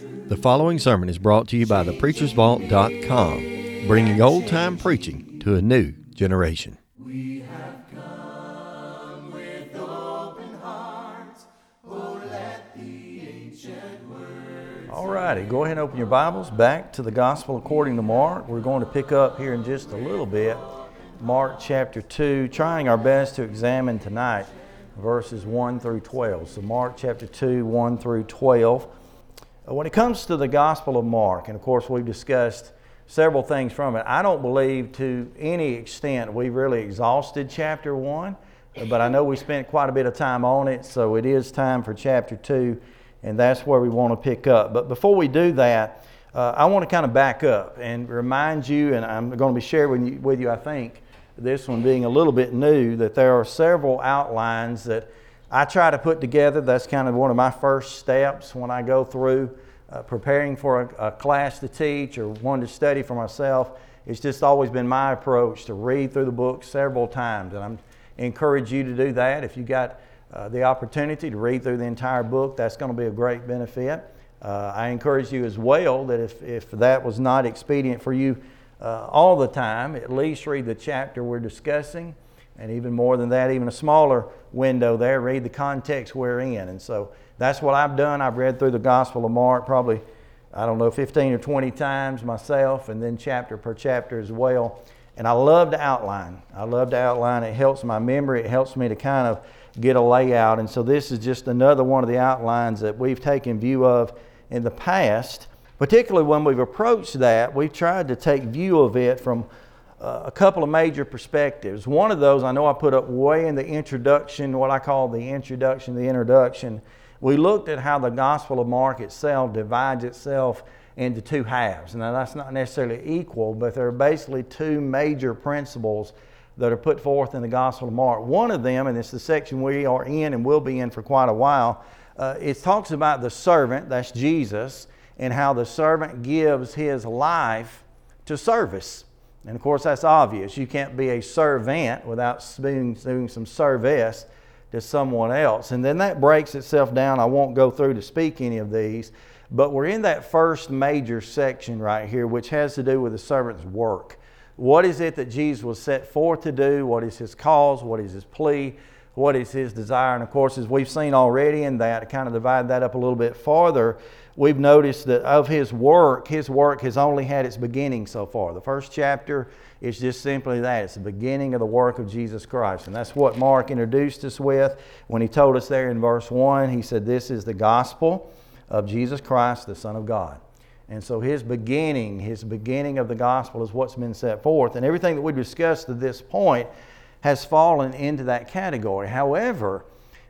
The following sermon is brought to you by thepreachersvault.com, bringing old time preaching to a new generation. All righty, go ahead and open your Bibles back to the Gospel according to Mark. We're going to pick up here in just a little bit, Mark chapter 2, trying our best to examine tonight verses 1 through 12. So, Mark chapter 2, 1 through 12. When it comes to the Gospel of Mark, and of course we've discussed several things from it, I don't believe to any extent we've really exhausted chapter 1, uh, but I know we spent quite a bit of time on it, so it is time for chapter 2, and that's where we want to pick up. But before we do that, uh, I want to kind of back up and remind you, and I'm going to be sharing with you, with you, I think, this one being a little bit new, that there are several outlines that I try to put together. That's kind of one of my first steps when I go through uh, preparing for a, a class to teach or one to study for myself. It's just always been my approach to read through the book several times, and I'm encourage you to do that. If you got uh, the opportunity to read through the entire book, that's going to be a great benefit. Uh, I encourage you as well that if, if that was not expedient for you uh, all the time, at least read the chapter we're discussing. And even more than that, even a smaller window there, read the context we're in. And so that's what I've done. I've read through the Gospel of Mark probably, I don't know, 15 or 20 times myself, and then chapter per chapter as well. And I love to outline. I love to outline. It helps my memory, it helps me to kind of get a layout. And so this is just another one of the outlines that we've taken view of in the past. Particularly when we've approached that, we've tried to take view of it from a couple of major perspectives. One of those I know I put up way in the introduction, what I call the introduction, the introduction. We looked at how the Gospel of Mark itself divides itself into two halves. Now, that's not necessarily equal, but there are basically two major principles that are put forth in the Gospel of Mark. One of them, and it's the section we are in and will be in for quite a while, uh, it talks about the servant, that's Jesus, and how the servant gives his life to service. And of course, that's obvious. You can't be a servant without doing, doing some service to someone else. And then that breaks itself down. I won't go through to speak any of these, but we're in that first major section right here, which has to do with the servant's work. What is it that Jesus was set forth to do? What is his cause? What is his plea? What is his desire? And of course, as we've seen already in that, to kind of divide that up a little bit farther, we've noticed that of his work, his work has only had its beginning so far. The first chapter is just simply that it's the beginning of the work of Jesus Christ. And that's what Mark introduced us with when he told us there in verse 1. He said, This is the gospel of Jesus Christ, the Son of God. And so his beginning, his beginning of the gospel is what's been set forth. And everything that we've discussed to this point has fallen into that category. However,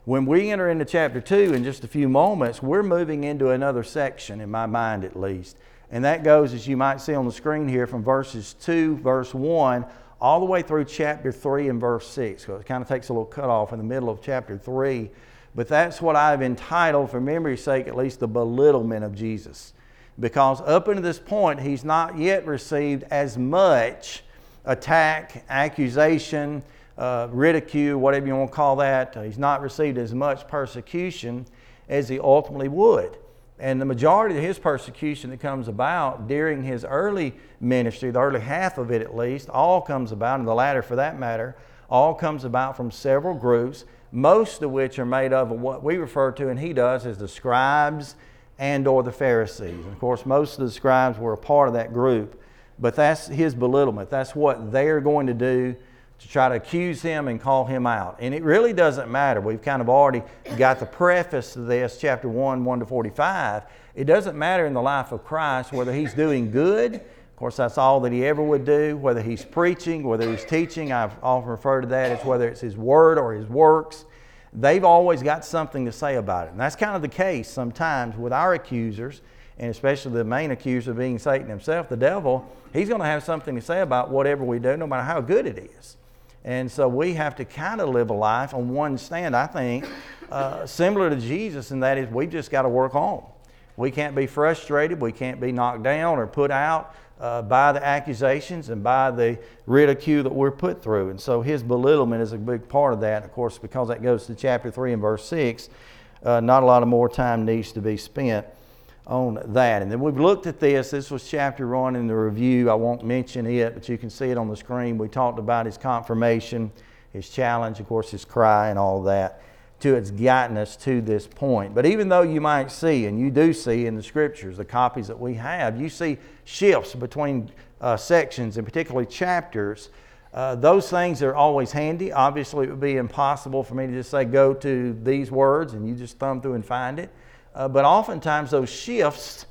when we enter into chapter 2 in just a few moments, we're moving into another section, in my mind at least. And that goes, as you might see on the screen here, from verses 2, verse 1, all the way through chapter 3 and verse 6. So it kind of takes a little cutoff in the middle of chapter 3. But that's what I've entitled, for memory's sake, at least, the belittlement of Jesus. Because up until this point, he's not yet received as much attack, accusation, uh, ridicule, whatever you want to call that. Uh, he's not received as much persecution as he ultimately would. And the majority of his persecution that comes about during his early ministry, the early half of it at least, all comes about, and the latter for that matter, all comes about from several groups, most of which are made up of what we refer to, and he does, as the scribes and or the Pharisees. And of course, most of the scribes were a part of that group, but that's his belittlement. That's what they're going to do to try to accuse him and call him out. And it really doesn't matter. We've kind of already got the preface to this, chapter 1, 1 to 45. It doesn't matter in the life of Christ whether he's doing good. Of course, that's all that he ever would do. Whether he's preaching, whether he's teaching, I've often referred to that as whether it's his word or his works. They've always got something to say about it. And that's kind of the case sometimes with our accusers, and especially the main accuser being Satan himself, the devil. He's going to have something to say about whatever we do, no matter how good it is. And so we have to kind of live a life on one stand, I think, uh, similar to Jesus, and that is we've just got to work on. We can't be frustrated, we can't be knocked down or put out uh, by the accusations and by the ridicule that we're put through. And so his belittlement is a big part of that. Of course, because that goes to chapter 3 and verse 6, uh, not a lot of more time needs to be spent on that. And then we've looked at this. This was chapter one in the review. I won't mention it, but you can see it on the screen. We talked about his confirmation, his challenge, of course, his cry, and all that to it's gotten us to this point. But even though you might see, and you do see in the scriptures, the copies that we have, you see shifts between uh, sections and particularly chapters. Uh, those things are always handy. Obviously, it would be impossible for me to just say, go to these words and you just thumb through and find it. Uh, but oftentimes, those shifts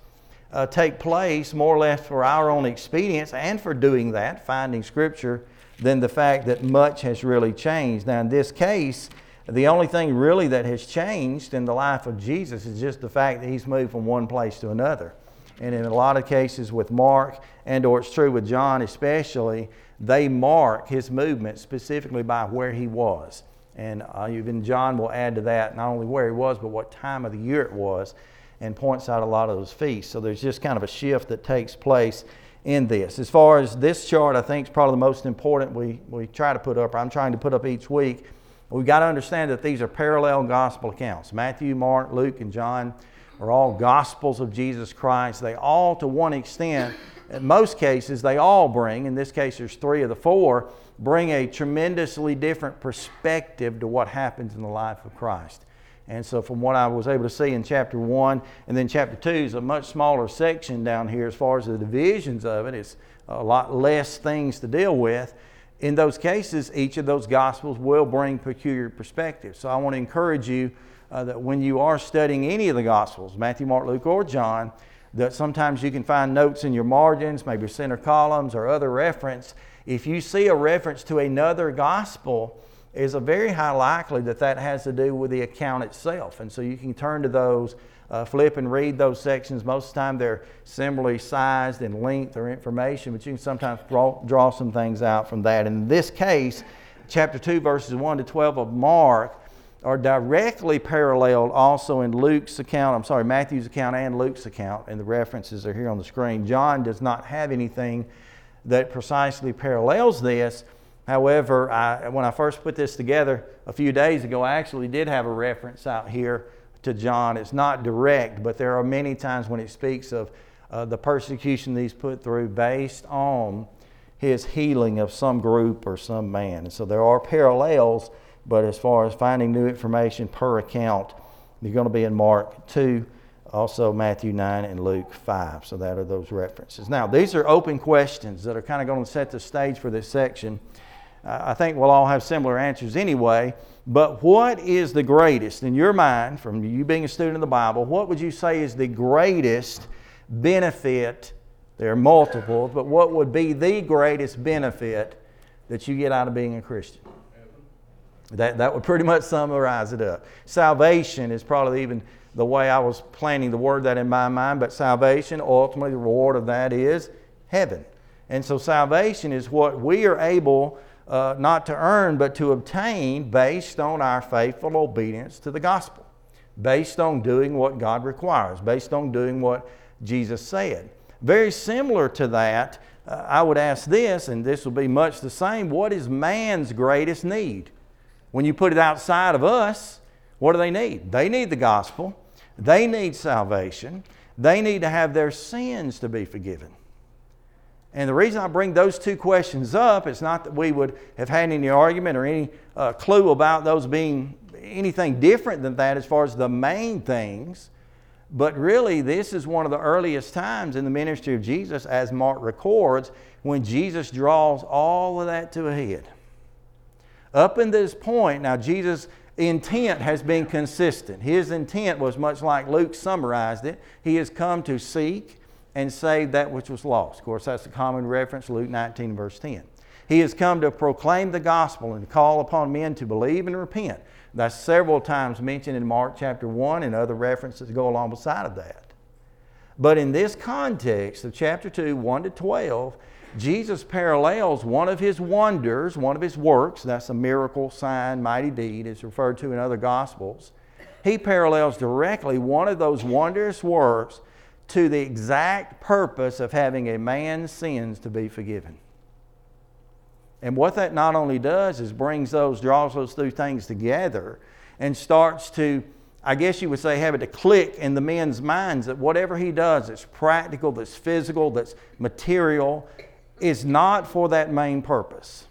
uh, take place more or less for our own expedience and for doing that, finding scripture, than the fact that much has really changed. Now, in this case, the only thing really that has changed in the life of Jesus is just the fact that he's moved from one place to another. And in a lot of cases with Mark, and or it's true with John especially, they mark his movement specifically by where he was. And uh, even John will add to that not only where he was, but what time of the year it was, and points out a lot of those feasts. So there's just kind of a shift that takes place in this. As far as this chart, I think is probably the most important we, we try to put up, I'm trying to put up each week We've got to understand that these are parallel gospel accounts. Matthew, Mark, Luke, and John are all gospels of Jesus Christ. They all, to one extent, in most cases, they all bring, in this case, there's three of the four, bring a tremendously different perspective to what happens in the life of Christ. And so, from what I was able to see in chapter one, and then chapter two is a much smaller section down here as far as the divisions of it. It's a lot less things to deal with in those cases, each of those gospels will bring peculiar perspectives. So I want to encourage you uh, that when you are studying any of the gospels, Matthew, Mark, Luke, or John, that sometimes you can find notes in your margins, maybe center columns or other reference. If you see a reference to another gospel, is a very high likely that that has to do with the account itself. And so you can turn to those uh, flip and read those sections. Most of the time they're similarly sized in length or information, but you can sometimes draw, draw some things out from that. In this case, chapter 2, verses 1 to 12 of Mark are directly paralleled also in Luke's account, I'm sorry, Matthew's account and Luke's account, and the references are here on the screen. John does not have anything that precisely parallels this. However, I, when I first put this together a few days ago, I actually did have a reference out here to John. It's not direct, but there are many times when it speaks of uh, the persecution that he's put through based on his healing of some group or some man. And so there are parallels, but as far as finding new information per account, you're going to be in Mark 2, also Matthew 9, and Luke 5. So that are those references. Now, these are open questions that are kind of going to set the stage for this section. Uh, I think we'll all have similar answers anyway. But what is the greatest, in your mind, from you being a student of the Bible, what would you say is the greatest benefit? There are multiple, but what would be the greatest benefit that you get out of being a Christian? That, that would pretty much summarize it up. Salvation is probably even the way I was planning to word that in my mind, but salvation, ultimately, the reward of that is heaven. And so, salvation is what we are able uh, not to earn, but to obtain based on our faithful obedience to the gospel, based on doing what God requires, based on doing what Jesus said. Very similar to that, uh, I would ask this, and this will be much the same what is man's greatest need? When you put it outside of us, what do they need? They need the gospel, they need salvation, they need to have their sins to be forgiven. And the reason I bring those two questions up is not that we would have had any argument or any uh, clue about those being anything different than that as far as the main things. But really, this is one of the earliest times in the ministry of Jesus, as Mark records, when Jesus draws all of that to a head. Up in this point, now Jesus' intent has been consistent. His intent was much like Luke summarized it. He has come to seek and save that which was lost. Of course, that's a common reference, Luke 19, verse 10. He has come to proclaim the gospel and call upon men to believe and repent. That's several times mentioned in Mark chapter 1 and other references go along beside of that. But in this context of chapter 2, 1 to 12, Jesus parallels one of his wonders, one of his works, that's a miracle, sign, mighty deed, is referred to in other gospels. He parallels directly one of those wondrous works to the exact purpose of having a man's sins to be forgiven. And what that not only does is brings those, draws those two things together and starts to I guess you would say, have it to click in the men's minds that whatever he does that's practical, that's physical, that's material, is not for that main purpose.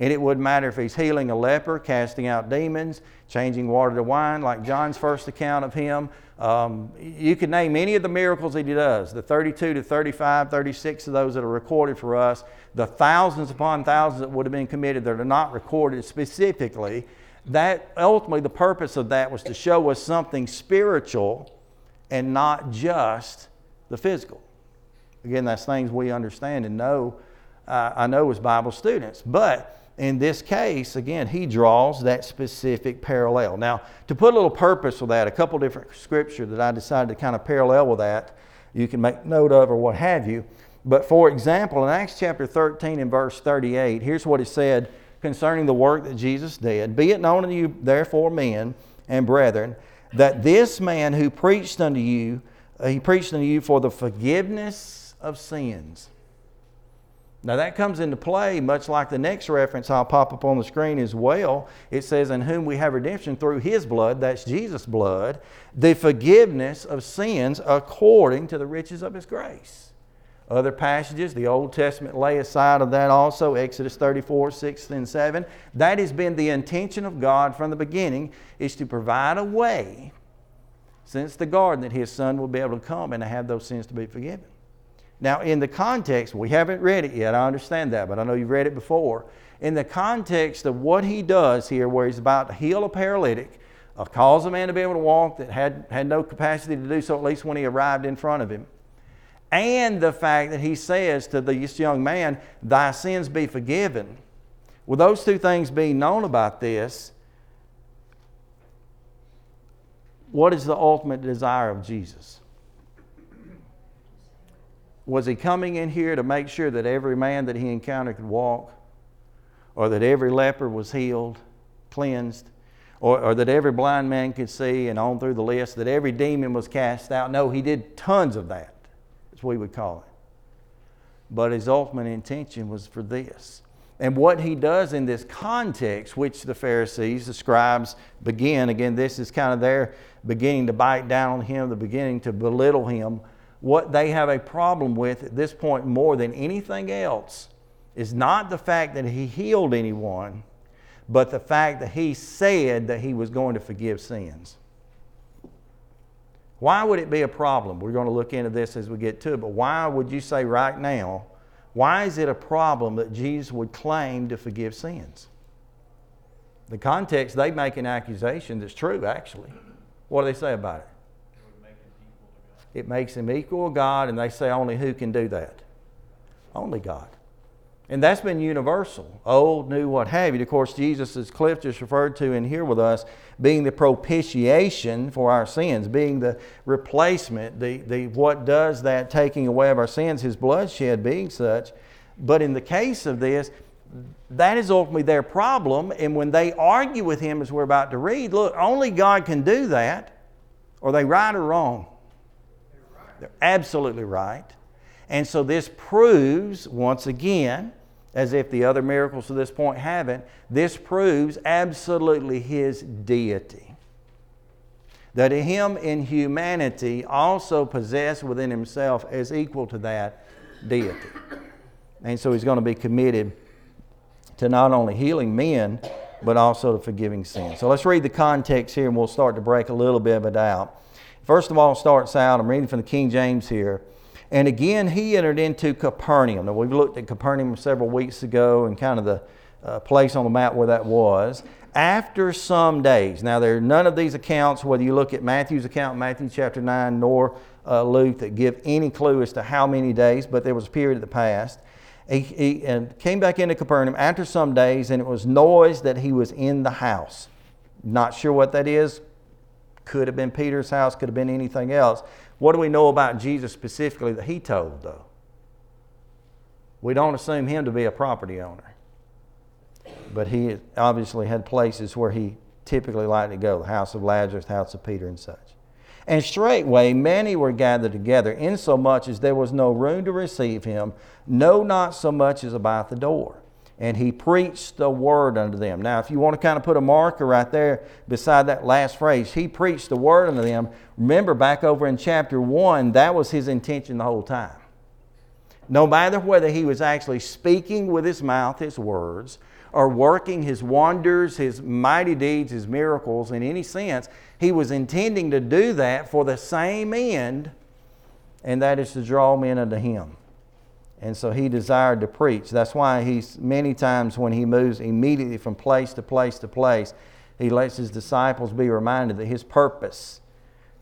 And it wouldn't matter if he's healing a leper, casting out demons, changing water to wine, like John's first account of him. Um, you could name any of the miracles that he does, the 32 to 35, 36 of those that are recorded for us, the thousands upon thousands that would have been committed that are not recorded specifically. That ultimately, the purpose of that was to show us something spiritual and not just the physical. Again, that's things we understand and know, uh, I know as Bible students. But in this case, again, he draws that specific parallel. Now, to put a little purpose with that, a couple different scripture that I decided to kind of parallel with that, you can make note of or what have you. But for example, in Acts chapter 13 and verse 38, here's what it said concerning the work that Jesus did. Be it known unto you, therefore, men and brethren, that this man who preached unto you, uh, he preached unto you for the forgiveness of sins. Now that comes into play much like the next reference I'll pop up on the screen as well. It says, In whom we have redemption through his blood, that's Jesus' blood, the forgiveness of sins according to the riches of his grace. Other passages, the Old Testament lay aside of that also, Exodus 34, 6 and 7. That has been the intention of God from the beginning, is to provide a way since the garden that his son will be able to come and to have those sins to be forgiven. Now, in the context, we haven't read it yet, I understand that, but I know you've read it before. In the context of what he does here, where he's about to heal a paralytic, uh, cause a man to be able to walk that had, had no capacity to do so, at least when he arrived in front of him, and the fact that he says to this young man, Thy sins be forgiven. With those two things being known about this, what is the ultimate desire of Jesus? Was he coming in here to make sure that every man that he encountered could walk? Or that every leper was healed, cleansed? Or, or, that every blind man could see and on through the list, that every demon was cast out? No, he did tons of that, as we would call it. But his ultimate intention was for this. And what he does in this context, which the Pharisees, the scribes begin, again, this is kind of their beginning to bite down on him, the beginning to belittle him what they have a problem with at this point more than anything else is not the fact that he healed anyone, but the fact that he said that he was going to forgive sins. Why would it be a problem? We're going to look into this as we get to it, but why would you say right now, why is it a problem that Jesus would claim to forgive sins? The context, they make an accusation that's true, actually. What do they say about it? It makes him equal with God, and they say only who can do that? Only God. And that's been universal, old, new, what have you. Of course, Jesus, as Cliff just referred to in here with us, being the propitiation for our sins, being the replacement, the, the what does that taking away of our sins, his bloodshed being such. But in the case of this, that is ultimately their problem. And when they argue with him, as we're about to read, look, only God can do that. Are they right or wrong? They're absolutely right. And so this proves, once again, as if the other miracles to this point haven't, this proves absolutely his deity. That him in humanity also possessed within himself as equal to that deity. And so he's going to be committed to not only healing men, but also to forgiving sin. So let's read the context here and we'll start to break a little bit of it out. First of all, starts out, I'm reading from the King James here. And again, he entered into Capernaum. Now, we've looked at Capernaum several weeks ago and kind of the uh, place on the map where that was. After some days. Now, there are none of these accounts, whether you look at Matthew's account, Matthew chapter 9, nor uh, Luke, that give any clue as to how many days, but there was a period that passed. He, he and came back into Capernaum after some days, and it was noise that he was in the house. Not sure what that is. Could have been Peter's house, could have been anything else. What do we know about Jesus specifically that he told, though? We don't assume him to be a property owner. But he obviously had places where he typically liked to go the house of Lazarus, the house of Peter, and such. And straightway many were gathered together, insomuch as there was no room to receive him, no, not so much as about the door. And he preached the word unto them. Now, if you want to kind of put a marker right there beside that last phrase, he preached the word unto them. Remember, back over in chapter 1, that was his intention the whole time. No matter whether he was actually speaking with his mouth his words or working his wonders, his mighty deeds, his miracles in any sense, he was intending to do that for the same end, and that is to draw men unto him. And so he desired to preach. That's why he's many times when he moves immediately from place to place to place, he lets his disciples be reminded that his purpose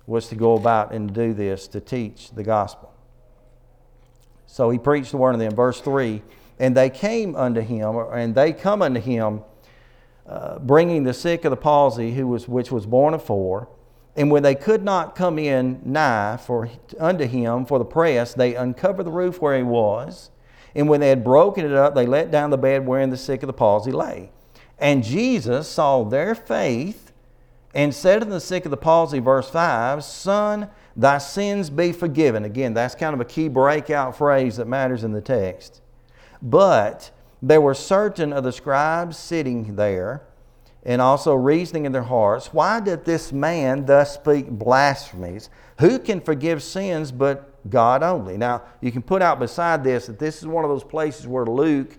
was to go about and do this, to teach the gospel. So he preached the word unto them. Verse 3 And they came unto him, and they come unto him, uh, bringing the sick of the palsy, who was, which was borne of four and when they could not come in nigh for unto him for the press, they uncovered the roof where he was. And when they had broken it up, they let down the bed wherein the sick of the palsy lay. And Jesus saw their faith and said unto the sick of the palsy, verse 5, Son, thy sins be forgiven. Again, that's kind of a key breakout phrase that matters in the text. But there were certain of the scribes sitting there and also reasoning in their hearts, why did this man thus speak blasphemies? Who can forgive sins but God only? Now, you can put out beside this that this is one of those places where Luke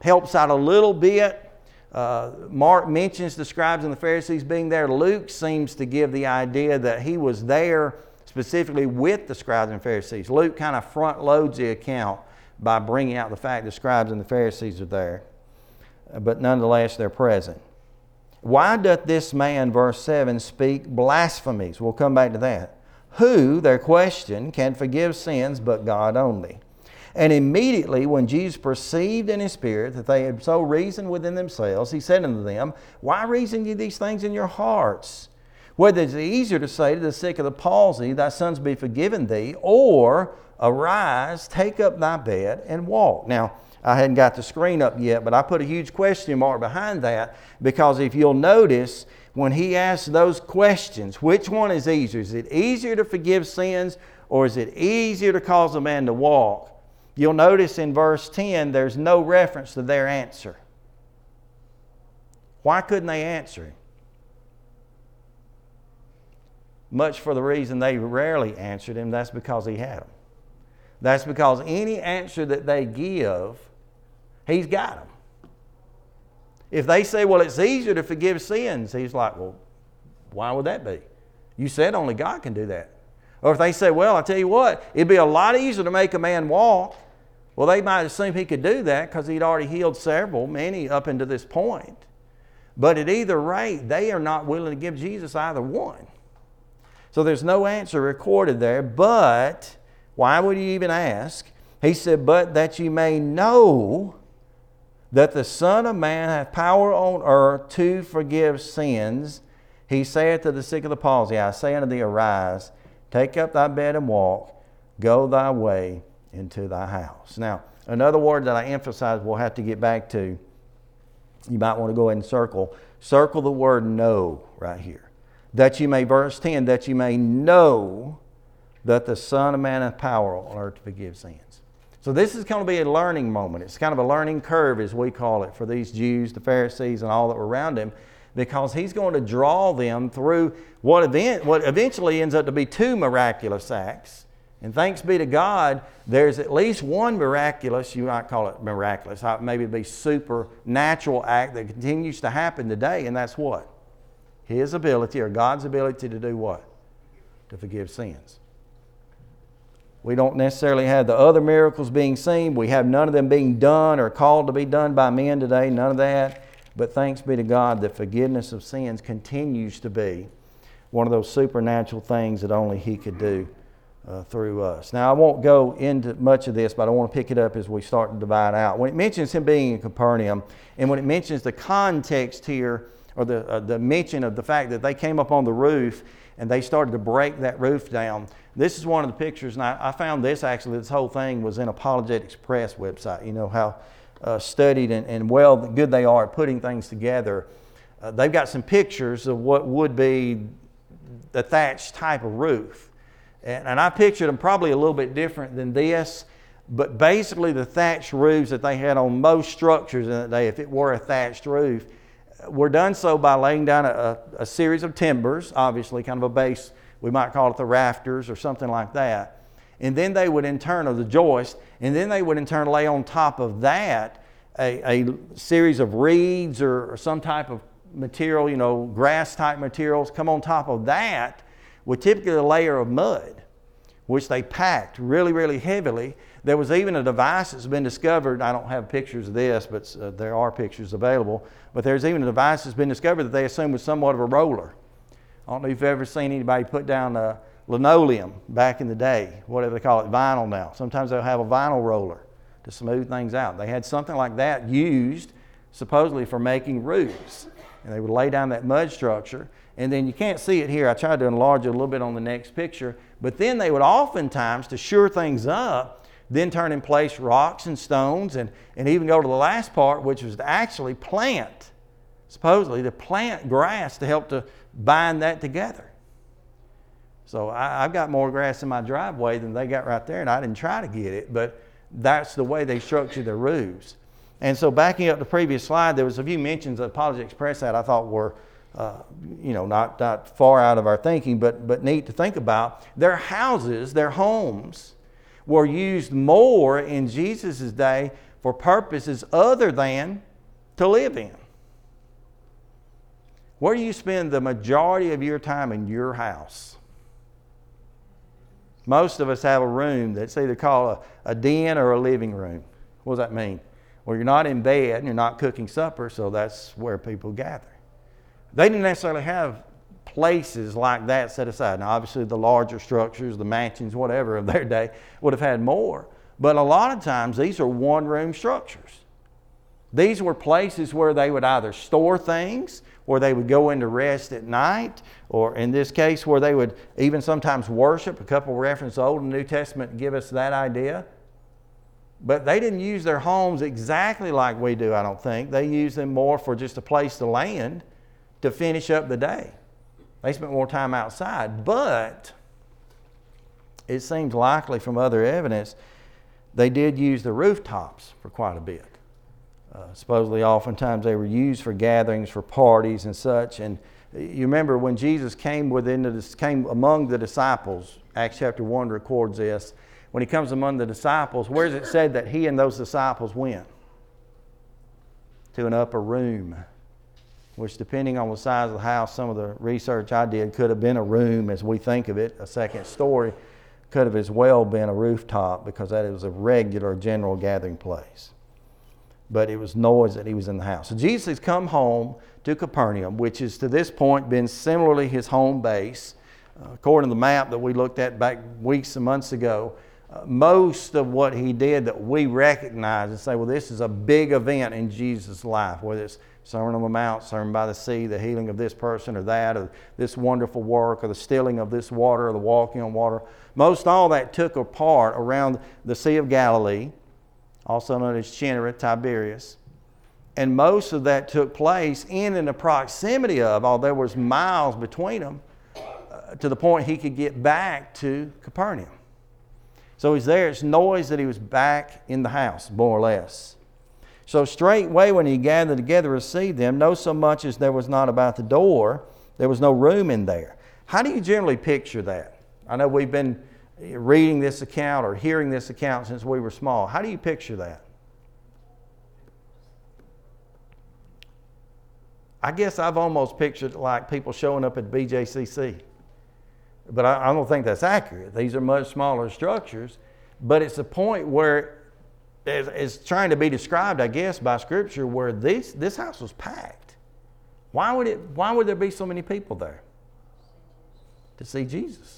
helps out a little bit. Uh, Mark mentions the scribes and the Pharisees being there. Luke seems to give the idea that he was there specifically with the scribes and Pharisees. Luke kind of front loads the account by bringing out the fact the scribes and the Pharisees are there. But nonetheless, they're present. Why doth this man, verse 7, speak blasphemies? We'll come back to that. Who, their question, can forgive sins but God only? And immediately, when Jesus perceived in his spirit that they had so reasoned within themselves, he said unto them, Why reason ye these things in your hearts? Whether it's easier to say to the sick of the palsy, Thy sons be forgiven thee, or arise, take up thy bed, and walk. Now, I hadn't got the screen up yet, but I put a huge question mark behind that because if you'll notice, when he asks those questions, which one is easier? Is it easier to forgive sins or is it easier to cause a man to walk? You'll notice in verse 10 there's no reference to their answer. Why couldn't they answer him? Much for the reason they rarely answered him, that's because he had them. That's because any answer that they give He's got them. If they say, well, it's easier to forgive sins, he's like, well, why would that be? You said only God can do that. Or if they say, well, I tell you what, it'd be a lot easier to make a man walk. Well, they might assume he could do that because he'd already healed several, many up into this point. But at either rate, they are not willing to give Jesus either one. So there's no answer recorded there. But why would you even ask? He said, But that you may know that the Son of Man hath power on earth to forgive sins. He saith to the sick of the palsy, I say unto thee, arise, take up thy bed and walk, go thy way into thy house. Now, another word that I emphasize we'll have to get back to, you might want to go ahead and circle. Circle the word know right here. That you may, verse 10, that you may know that the Son of Man hath power on earth to forgive sins. So this is going to be a learning moment. It's kind of a learning curve, as we call it, for these Jews, the Pharisees, and all that were around him, because he's going to draw them through what, event, what eventually ends up to be two miraculous acts. And thanks be to God, there's at least one miraculous, you might call it miraculous, maybe it'd be supernatural act that continues to happen today, and that's what? His ability or God's ability to do what? To forgive sins. We don't necessarily have the other miracles being seen. We have none of them being done or called to be done by men today, none of that. But thanks be to God that forgiveness of sins continues to be one of those supernatural things that only He could do uh, through us. Now, I won't go into much of this, but I want to pick it up as we start to divide out. When it mentions Him being in Capernaum, and when it mentions the context here, or the, uh, the mention of the fact that they came up on the roof and they started to break that roof down, this is one of the pictures, and I, I, found this actually, this whole thing was in Apologetics Press website. You know how uh, studied and, and, well good they are at putting things together. Uh, they've got some pictures of what would be the thatched type of roof. And, and I pictured them probably a little bit different than this. But basically, the thatched roofs that they had on most structures in that day, if it were a thatched roof, were done so by laying down a, a series of timbers, obviously, kind of a base. We might call it the rafters or something like that. And then they would in turn, or the joist, and then they would in turn lay on top of that a, a series of reeds or, or some type of material, you know, grass type materials. Come on top of that with typically a layer of mud, which they packed really, really heavily. There was even a device that's been discovered. I don't have pictures of this, but uh, there are pictures available. But there's even a device that's been discovered that they assume was somewhat of a roller. I don't know if you've ever seen anybody put down a linoleum back in the day, whatever they call it, vinyl now. Sometimes they'll have a vinyl roller to smooth things out. They had something like that used supposedly for making roofs. And they would lay down that mud structure. And then you can't see it here. I tried to enlarge it a little bit on the next picture. But then they would oftentimes, to sure things up, then turn in place rocks and stones and, and even go to the last part, which was to actually plant, supposedly, to plant grass to help to bind that together. So I, have got more grass in my driveway than they got right there, and I didn't try to get it, but that's the way they structure their roofs. And so, backing up the previous slide, there was a few mentions of Apologetics Press that I thought were, uh, you know, not, not far out of our thinking, but, but neat to think about. Their houses, their homes, were used more in Jesus' day for purposes other than to live in. Where do you spend the majority of your time in your house? Most of us have a room that's either called a, a den or a living room. What does that mean? Well, you're not in bed and you're not cooking supper, so that's where people gather. They didn't necessarily have places like that set aside. Now, obviously, the larger structures, the mansions, whatever of their day would have had more. But a lot of times, these are one room structures. These were places where they would either store things where they would go into rest at night, or in this case, where they would even sometimes worship. A couple references Old and New Testament give us that idea. But they didn't use their homes exactly like we do, I don't think. They used them more for just a place to land to finish up the day. They spent more time outside. But it seems likely from other evidence they did use the rooftops for quite a bit. Uh, supposedly, oftentimes they were used for gatherings, for parties, and such. And you remember when Jesus came within the, came among the disciples. Acts chapter one records this. When he comes among the disciples, where is it said that he and those disciples went? To an upper room, which, depending on the size of the house, some of the research I did could have been a room as we think of it, a second story, could have as well been a rooftop because that is a regular general gathering place but it was noise that he was in the house. So Jesus has come home to Capernaum, which is to this point been similarly his home base. Uh, according to the map that we looked at back weeks and months ago, uh, most of what he did that we recognize and say, well, this is a big event in Jesus' life, whether it's Sermon on the Mount, Sermon by the Sea, the healing of this person or that, or this wonderful work, or the stilling of this water, or the walking on water. Most all that took a part around the Sea of Galilee also known as Gennesaret, Tiberias. And most of that took place in and the proximity of, although there was miles between them, uh, to the point he could get back to Capernaum. So he's there. It's noise that he was back in the house, more or less. So straightway when he gathered together to receive them, no so much as there was not about the door, there was no room in there. How do you generally picture that? I know we've been reading this account or hearing this account since we were small. How do you picture that? I guess I've almost pictured like people showing up at BJCC. But I, I don't think that's accurate. These are much smaller structures. But it's a point where it's trying to be described, I guess, by Scripture, where this, this house was packed. Why would, it, why would there be so many people there? To see Jesus.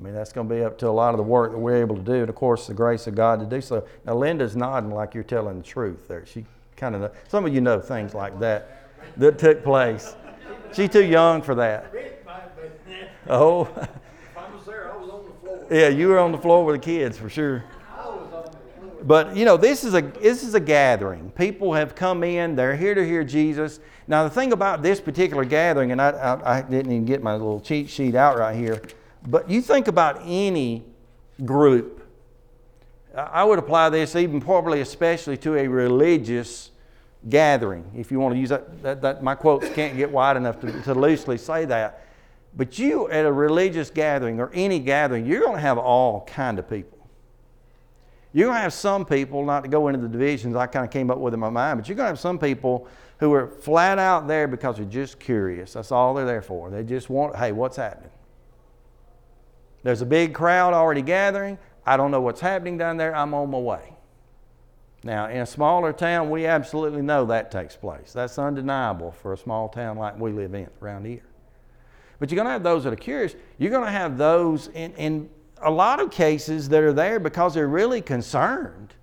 I mean, that's going to be up to a lot of the work that we're able to do, and of course, the grace of God to do so. Now, Linda's nodding like you're telling the truth there. She kind of, some of you know things like that that took place. She's too young for that. Oh. I was there, I was on the floor. yeah, you were on the floor with the kids for sure. But you know, this is a this is a gathering. People have come in; they're here to hear Jesus. Now, the thing about this particular gathering, and I, I, I didn't even get my little cheat sheet out right here, but you think about any group. I would apply this even probably especially to a religious gathering. If you want to use that, that, that my quotes can't get wide enough to, to loosely say that. But you at a religious gathering or any gathering, you're going to have all kind of people. You're going to have some people, not to go into the divisions I kind of came up with in my mind, but you're going to have some people who are flat out there because they're just curious. That's all they're there for. They just want, hey, what's happening? There's a big crowd already gathering. I don't know what's happening down there. I'm on my way. Now, in a smaller town, we absolutely know that takes place. That's undeniable for a small town like we live in around here. But you're going to have those that are curious. You're going to have those in, in a lot of cases that are there because they're really concerned.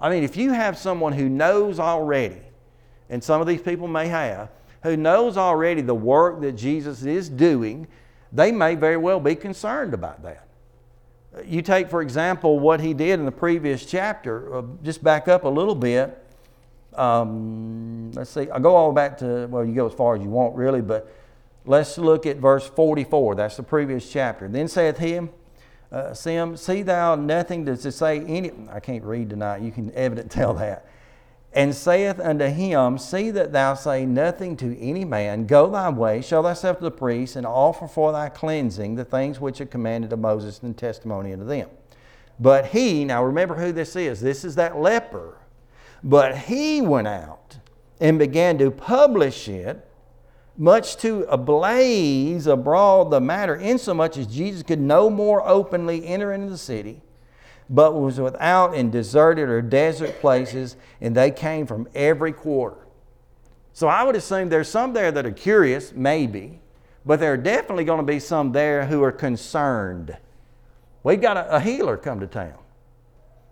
I mean, if you have someone who knows already, and some of these people may have, who knows already the work that Jesus is doing, they may very well be concerned about that. You take, for example, what he did in the previous chapter, uh, just back up a little bit. Um, let's see, I'll go all back to, well, you go as far as you want, really, but let's look at verse 44. That's the previous chapter. Then saith him, uh, Sim, see thou nothing to say any, I can't read tonight, you can evident tell that and saith unto him, See that thou say nothing to any man, go thy way, show thyself to the priest, and offer for thy cleansing the things which are commanded of Moses and testimony unto them. But he, now remember who this is, this is that leper. But he went out and began to publish it, much to ablaze abroad the matter, insomuch as Jesus could no more openly enter into the city but was without in deserted or desert places, and they came from every quarter. So I would assume there's some there that are curious, maybe, but there are definitely going to be some there who are concerned. We've got a, a healer come to town.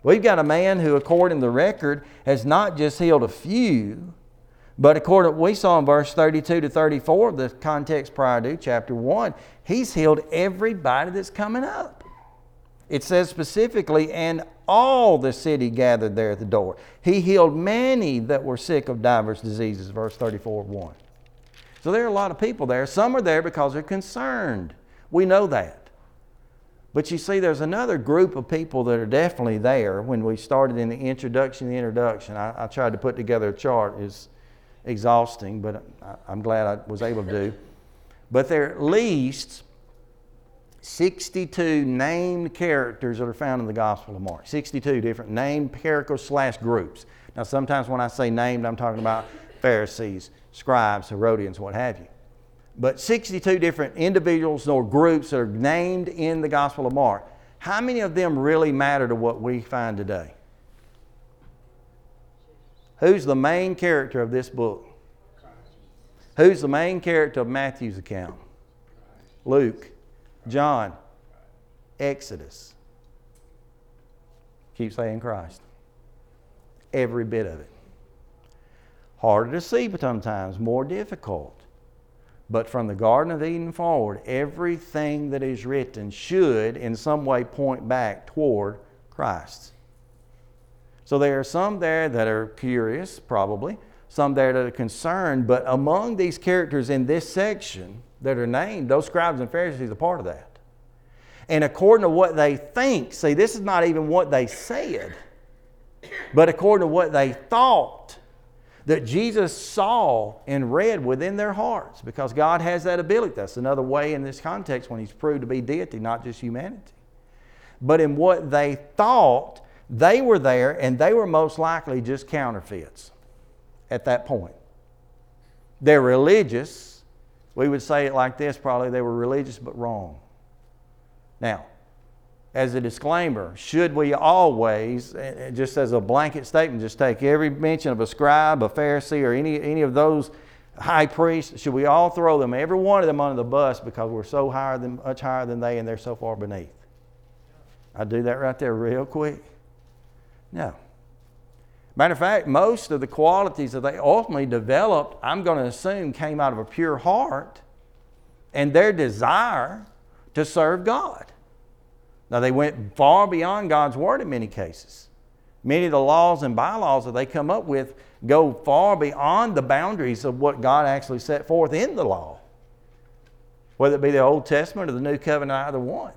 We've got a man who, according to the record, has not just healed a few, but according to what we saw in verse 32 to 34, of the context prior to chapter 1, he's healed everybody that's coming up. It says specifically, and all the city gathered there at the door. He healed many that were sick of divers diseases, verse 34 1. So there are a lot of people there. Some are there because they're concerned. We know that. But you see, there's another group of people that are definitely there. When we started in the introduction, the introduction, I, I tried to put together a chart. It's exhausting, but I, I'm glad I was able to do. But there are at least 62 named characters that are found in the Gospel of Mark. 62 different named characters slash groups. Now, sometimes when I say named, I'm talking about Pharisees, scribes, Herodians, what have you. But 62 different individuals or groups that are named in the Gospel of Mark. How many of them really matter to what we find today? Who's the main character of this book? Who's the main character of Matthew's account? Luke. John, Exodus. Keep saying Christ. Every bit of it. Harder to see but sometimes, more difficult. But from the Garden of Eden forward, everything that is written should in some way point back toward Christ. So there are some there that are curious, probably, some there that are concerned, but among these characters in this section, that are named, those scribes and Pharisees are part of that. And according to what they think, see, this is not even what they said, but according to what they thought that Jesus saw and read within their hearts, because God has that ability. That's another way in this context when He's proved to be deity, not just humanity. But in what they thought, they were there and they were most likely just counterfeits at that point. They're religious we would say it like this probably they were religious but wrong. Now, as a disclaimer, should we always, just as a blanket statement, just take every mention of a scribe, a Pharisee, or any, any of those high priests, should we all throw them, every one of them, under the bus because we're so higher than, much higher than they and they're so far beneath? I do that right there real quick. No. Matter of fact, most of the qualities that they ultimately developed, I'm going to assume, came out of a pure heart and their desire to serve God. Now, they went far beyond God's word in many cases. Many of the laws and bylaws that they come up with go far beyond the boundaries of what God actually set forth in the law, whether it be the Old Testament or the New Covenant, either one.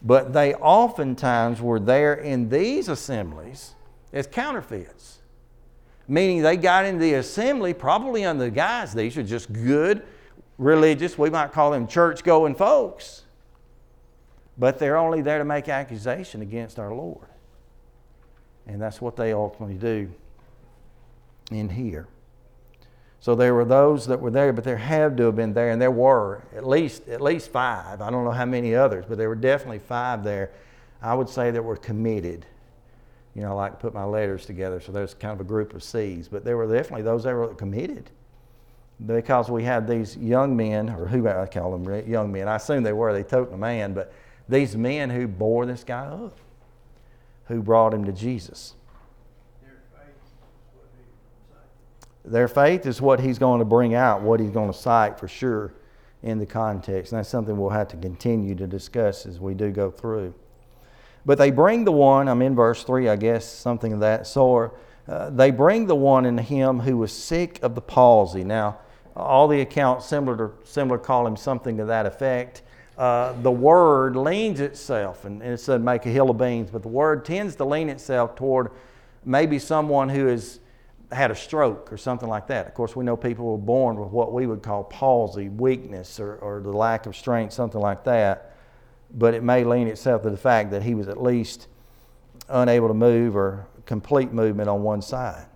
But they oftentimes were there in these assemblies as counterfeits, meaning they got into the assembly probably under the guise these are just good, religious, we might call them church going folks, but they're only there to make accusation against our Lord. And that's what they ultimately do in here. So there were those that were there, but there had to have been there, and there were at least at least five. I don't know how many others, but there were definitely five there. I would say that were committed. You know, I like to put my letters together, so there's kind of a group of C's. But there were definitely those that were committed because we had these young men, or who I call them young men. I assume they were. They took a man, but these men who bore this guy up, who brought him to Jesus. Their faith is what he's going to bring out, what he's going to cite for sure in the context. And that's something we'll have to continue to discuss as we do go through. But they bring the one, I'm in verse 3, I guess, something of that sort. Uh, they bring the one in him who was sick of the palsy. Now, all the accounts similar to, similar call him something to that effect. Uh, the word leans itself, and, and it said make a hill of beans, but the word tends to lean itself toward maybe someone who has had a stroke or something like that. Of course, we know people were born with what we would call palsy, weakness, or, or the lack of strength, something like that. But it may lean itself to the fact that he was at least unable to move or complete movement on one side.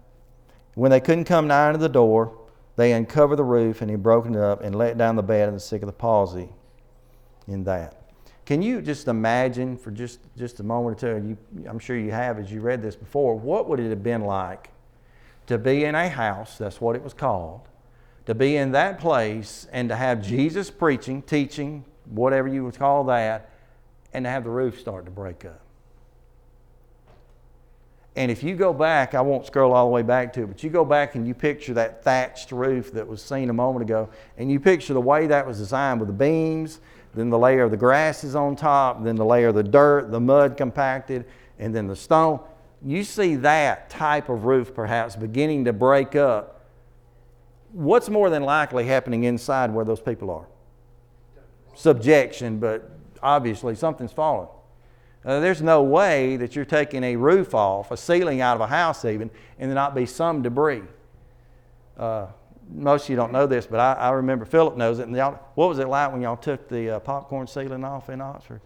When they couldn't come nigh to the door, they uncovered the roof and he broken it up and let down the bed of the sick of the palsy in that. Can you just imagine for just, just a moment or two, you, I'm sure you have as you read this before, what would it have been like to be in a house, that's what it was called, to be in that place and to have Jesus preaching, teaching, whatever you would call that, and to have the roof start to break up? And if you go back, I won't scroll all the way back to it, but you go back and you picture that thatched roof that was seen a moment ago, and you picture the way that was designed with the beams, then the layer of the grasses on top, then the layer of the dirt, the mud compacted, and then the stone. You see that type of roof perhaps beginning to break up. What's more than likely happening inside where those people are? Subjection, but obviously something's fallen. Uh, there's no way that you're taking a roof off, a ceiling out of a house even, and there not be some debris. Uh, most of you don't know this, but I, I remember Philip knows it. And y'all, what was it like when y'all took the uh, popcorn ceiling off in Oxford?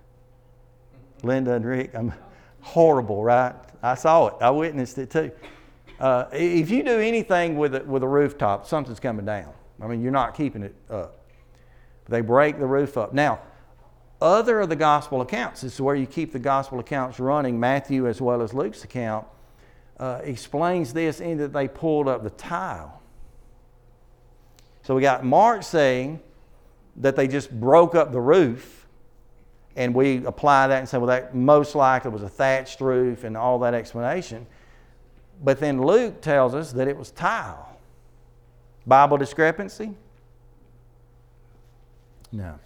Linda and Rick, I'm horrible, right? I saw it. I witnessed it too. Uh, if you do anything with a, with a rooftop, something's coming down. I mean, you're not keeping it up. They break the roof up. Now, other of the gospel accounts, this is where you keep the gospel accounts running, Matthew as well as Luke's account, uh, explains this in that they pulled up the tile. So we got Mark saying that they just broke up the roof, and we apply that and say, well, that most likely was a thatched roof and all that explanation. But then Luke tells us that it was tile. Bible discrepancy? No.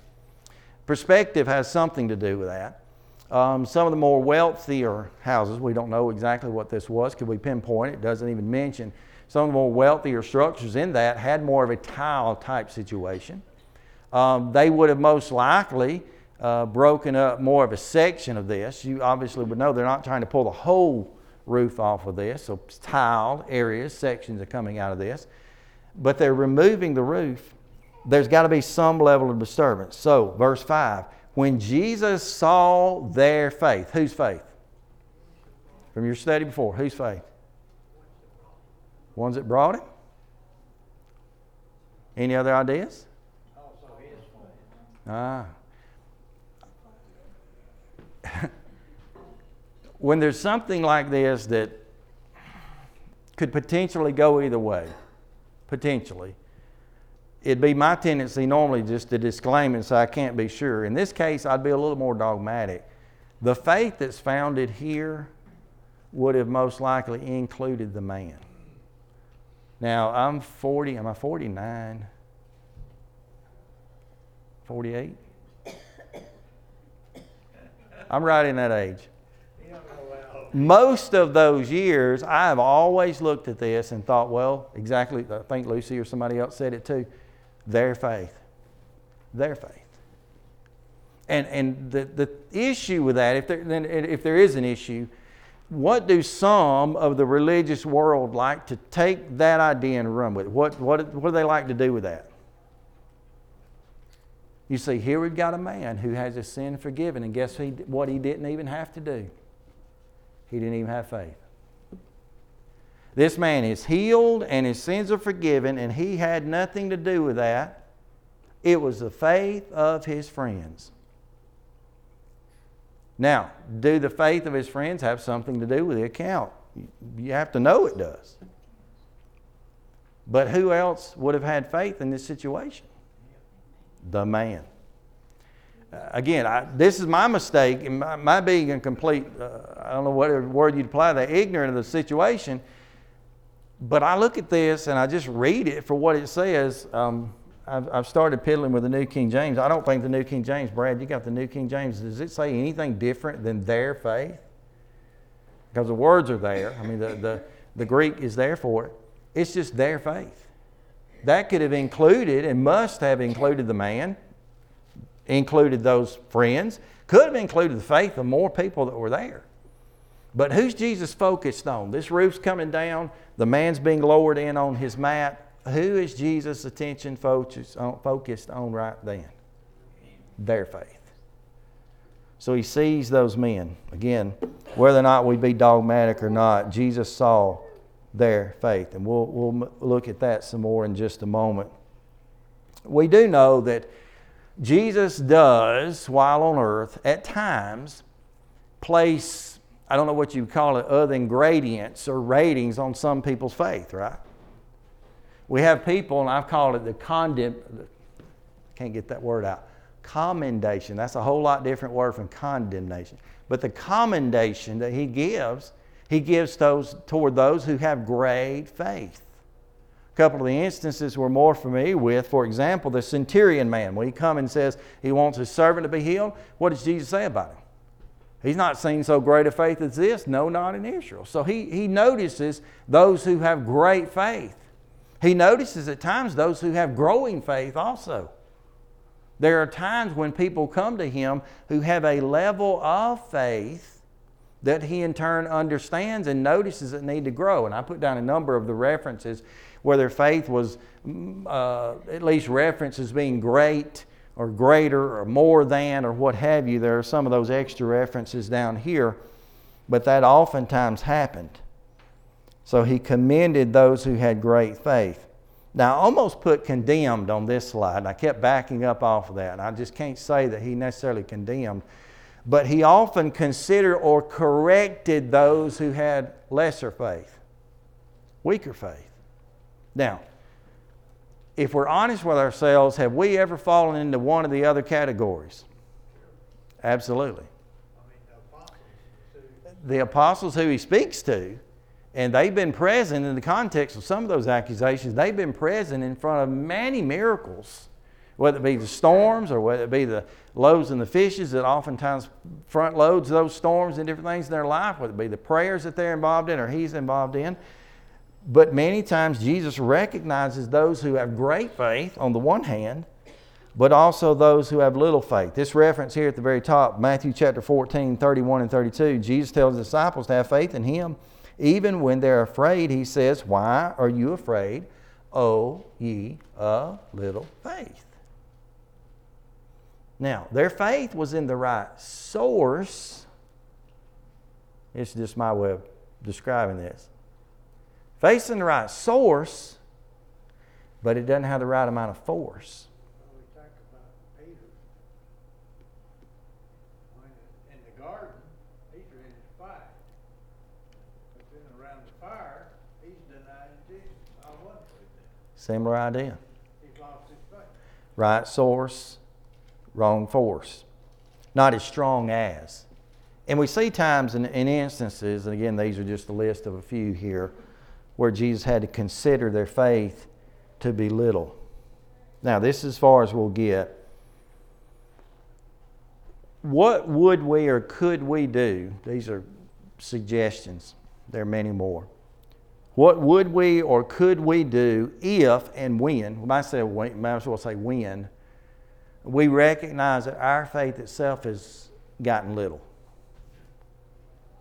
Perspective has something to do with that. Um, some of the more wealthier houses, we don't know exactly what this was. Could we pinpoint it? Doesn't even mention. Some of the more wealthier structures in that had more of a tile type situation. Um, they would have most likely uh, broken up more of a section of this. You obviously would know they're not trying to pull the whole roof off of this, so tiled areas, sections are coming out of this. But they're removing the roof there's got to be some level of disturbance. So, verse 5 when Jesus saw their faith, whose faith? From your study before, whose faith? Ones that brought him? Any other ideas? Ah. when there's something like this that could potentially go either way, potentially, it'd be my tendency normally just to disclaim and say I can't be sure. In this case, I'd be a little more dogmatic. The faith that's founded here would have most likely included the man. Now, I'm 40, am I 49? 48? I'm right in that age. Most of those years, I have always looked at this and thought, well, exactly, I think Lucy or somebody else said it too their faith. Their faith. And, and the, the issue with that, if there, then if there is an issue, what do some of the religious world like to take that idea and run with it? What, what, what do they like to do with that? You see, here we've got a man who has his sin forgiven, and guess what he didn't even have to do? He didn't even have faith. This man is healed and his sins are forgiven, and he had nothing to do with that. It was the faith of his friends. Now, do the faith of his friends have something to do with the account? You have to know it does. But who else would have had faith in this situation? The man. Uh, again, I, this is my mistake, and my, my being a complete, uh, I don't know what word you'd apply that, ignorant of the situation but I look at this and I just read it for what it says. Um, I've, I've, started piddling with the New King James. I don't think the New King James, Brad, you got the New King James. Does it say anything different than their faith? Because the words are there. I mean, the, the, the Greek is there for it. It's just their faith. That could have included and must have included the man, included those friends, could have included the faith of more people that were there. But who's Jesus focused on? This roof's coming down, the man's being lowered in on his mat. Who is Jesus' attention focused on, uh, focused on right then? Their faith. So he sees those men. Again, whether or not we be dogmatic or not, Jesus saw their faith. And we'll, we'll look at that some more in just a moment. We do know that Jesus does, while on earth, at times place I don't know what you call it, other than gradients or ratings on some people's faith, right? We have people, and I've called it the condemn, can't get that word out, commendation. That's a whole lot different word from condemnation. But the commendation that he gives, he gives those toward those who have great faith. A couple of the instances we're more familiar with, for example, the centurion man, when he comes and says he wants his servant to be healed, what does Jesus say about him? He's not seen so great a faith as this. No, not in Israel. So he, he notices those who have great faith. He notices at times those who have growing faith also. There are times when people come to him who have a level of faith that he in turn understands and notices that need to grow. And I put down a number of the references where their faith was mm, uh, at least referenced as being great or greater or more than or what have you. There are some of those extra references down here, but that oftentimes happened. So he commended those who had great faith. Now, I almost put condemned on this slide, and I kept backing up off of that. I just can't say that he necessarily condemned, but he often considered or corrected those who had lesser faith, weaker faith. Now, if we're honest with ourselves, have we ever fallen into one of the other categories? Absolutely. The apostles who he speaks to, and they've been present in the context of some of those accusations, they've been present in front of many miracles, whether it be the storms or whether it be the loaves and the fishes that oftentimes front loads those storms and different things in their life, whether it be the prayers that they're involved in or he's involved in. But many times Jesus recognizes those who have great faith on the one hand, but also those who have little faith. This reference here at the very top, Matthew chapter 14, 31 and 32, Jesus tells the disciples to have faith in him. Even when they're afraid, he says, Why are you afraid, O ye a little faith? Now, their faith was in the right source. It's just my way of describing this facing the right source, but it doesn't have the right amount of force. Similar idea. Right source, wrong force. Not as strong as. And we see times and in, in instances, and again, these are just a list of a few here, where Jesus had to consider their faith to be little. Now, this is as far as we'll get. What would we or could we do? These are suggestions. There are many more. What would we or could we do if and when, we might, say, might as well say when, we recognize that our faith itself has gotten little?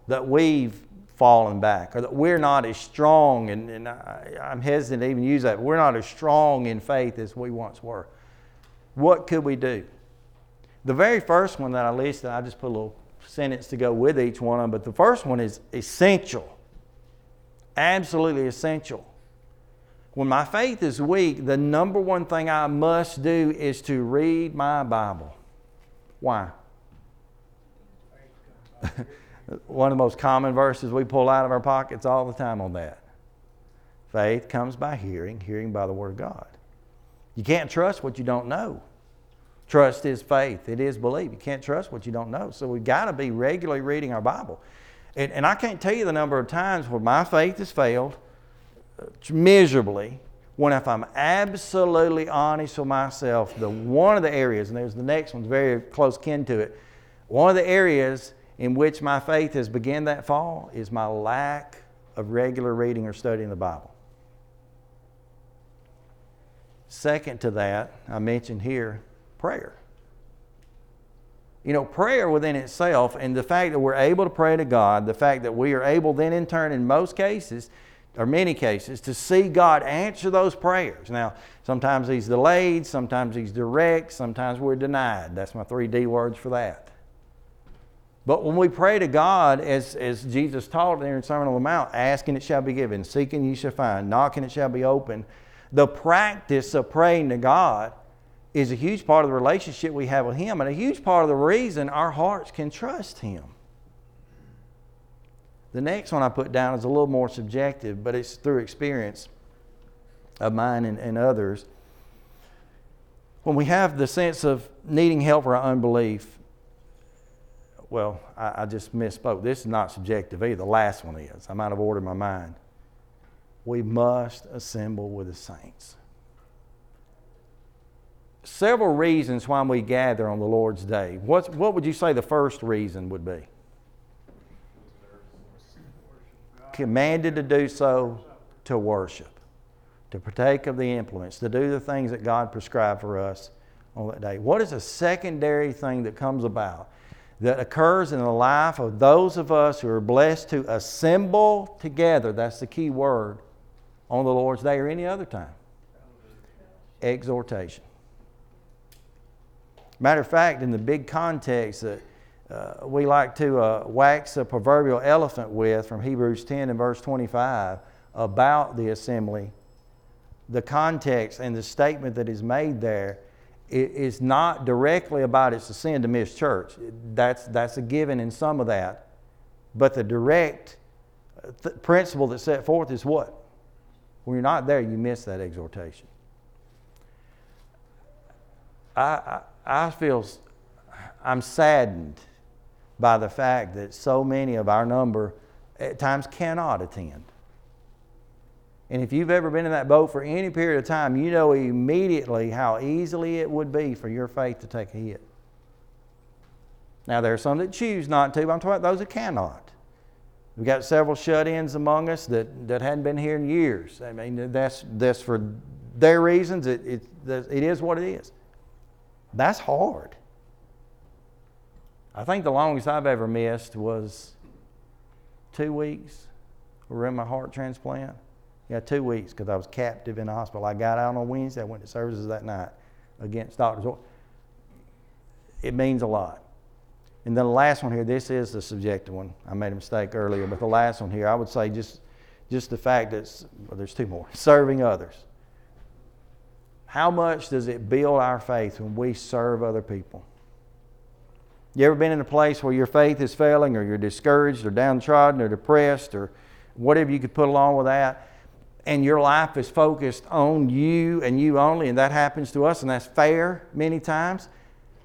That we've fallen back, or that we're not as strong, and, and I, am hesitant to even use that, we're not as strong in faith as we once were. What could we do? The very first one that I listed, I just put a little sentence to go with each one of them, but the first one is essential. Absolutely essential. When my faith is weak, the number one thing I must do is to read my Bible. Why? one of the most common verses we pull out of our pockets all the time on that. Faith comes by hearing, hearing by the Word of God. You can't trust what you don't know. Trust is faith, it is belief. You can't trust what you don't know. So we've got to be regularly reading our Bible. And, and I can't tell you the number of times where my faith has failed uh, miserably when if I'm absolutely honest with myself, the one of the areas, and there's the next one's very close kin to it, one of the areas in which my faith has begun that fall is my lack of regular reading or studying the Bible. Second to that, I mentioned here prayer. You know, prayer within itself, and the fact that we're able to pray to God, the fact that we are able then in turn, in most cases, or many cases, to see God answer those prayers. Now, sometimes He's delayed, sometimes He's direct, sometimes we're denied. That's my three D words for that. But when we pray to God, as, as Jesus taught there in Sermon on the Mount, asking it shall be given, seeking you shall find, knocking it shall be open. The practice of praying to God is a huge part of the relationship we have with Him and a huge part of the reason our hearts can trust Him. The next one I put down is a little more subjective, but it's through experience of mine and, and others. When we have the sense of needing help for our unbelief, well, I, I just misspoke. This is not subjective either. The last one is. I might have ordered my mind. We must assemble with the saints. Several reasons why we gather on the Lord's day. What's, what would you say the first reason would be? Commanded to do so to worship, to partake of the implements, to do the things that God prescribed for us on that day. What is a secondary thing that comes about? That occurs in the life of those of us who are blessed to assemble together. That's the key word on the Lord's Day or any other time. Exhortation. Matter of fact, in the big context that uh, we like to uh, wax a proverbial elephant with from Hebrews 10 and verse 25 about the assembly, the context and the statement that is made there is not directly about it's a sin to miss church. That's, that's a given in some of that. But the direct uh, th- principle that's set forth is what? When you're not there, you miss that exhortation. I, I, I feel, I'm saddened by the fact that so many of our number at times cannot attend. And if you've ever been in that boat for any period of time, you know immediately how easily it would be for your faith to take a hit. Now, there are some that choose not to, but I'm talking about those that cannot. We've got several shut ins among us that, that hadn't been here in years. I mean, that's, that's for their reasons. It, it, it is what it is. That's hard. I think the longest I've ever missed was two weeks. We were in my heart transplant. Yeah, two weeks because I was captive in the hospital. I got out on Wednesday. I went to services that night against doctors. It means a lot. And then the last one here, this is the subjective one. I made a mistake earlier, but the last one here, I would say just, just the fact that well, there's two more serving others. How much does it build our faith when we serve other people? You ever been in a place where your faith is failing, or you're discouraged, or downtrodden, or depressed, or whatever you could put along with that? And your life is focused on you and you only, and that happens to us, and that's fair many times.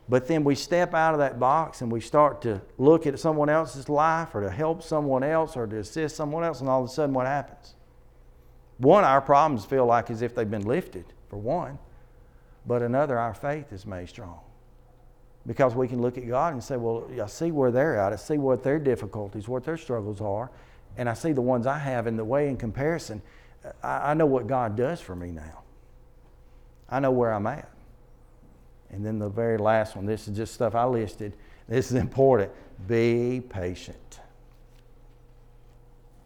But then we step out of that box and we start to look at someone else's life or to help someone else or to assist someone else, and all of a sudden, what happens? One, our problems feel like as if they've been lifted, for one. But another, our faith is made strong. Because we can look at God and say, Well, I see where they're at. I see what their difficulties, what their struggles are. And I see the ones I have in the way in comparison. I, know what God does for me now. I know where I'm at. And then the very last one, this is just stuff I listed. This is important. Be patient.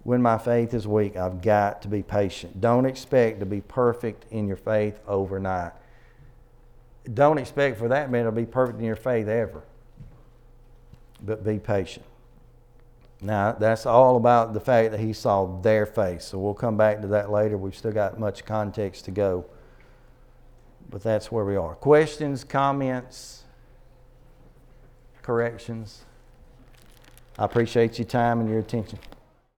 When my faith is weak, I've got to be patient. Don't expect to be perfect in your faith overnight. Don't expect for that man to be perfect in your faith ever. But be patient. Now, that's all about the fact that he saw their face. So we'll come back to that later. We've still got much context to go. But that's where we are. Questions, comments, corrections? I appreciate your time and your attention.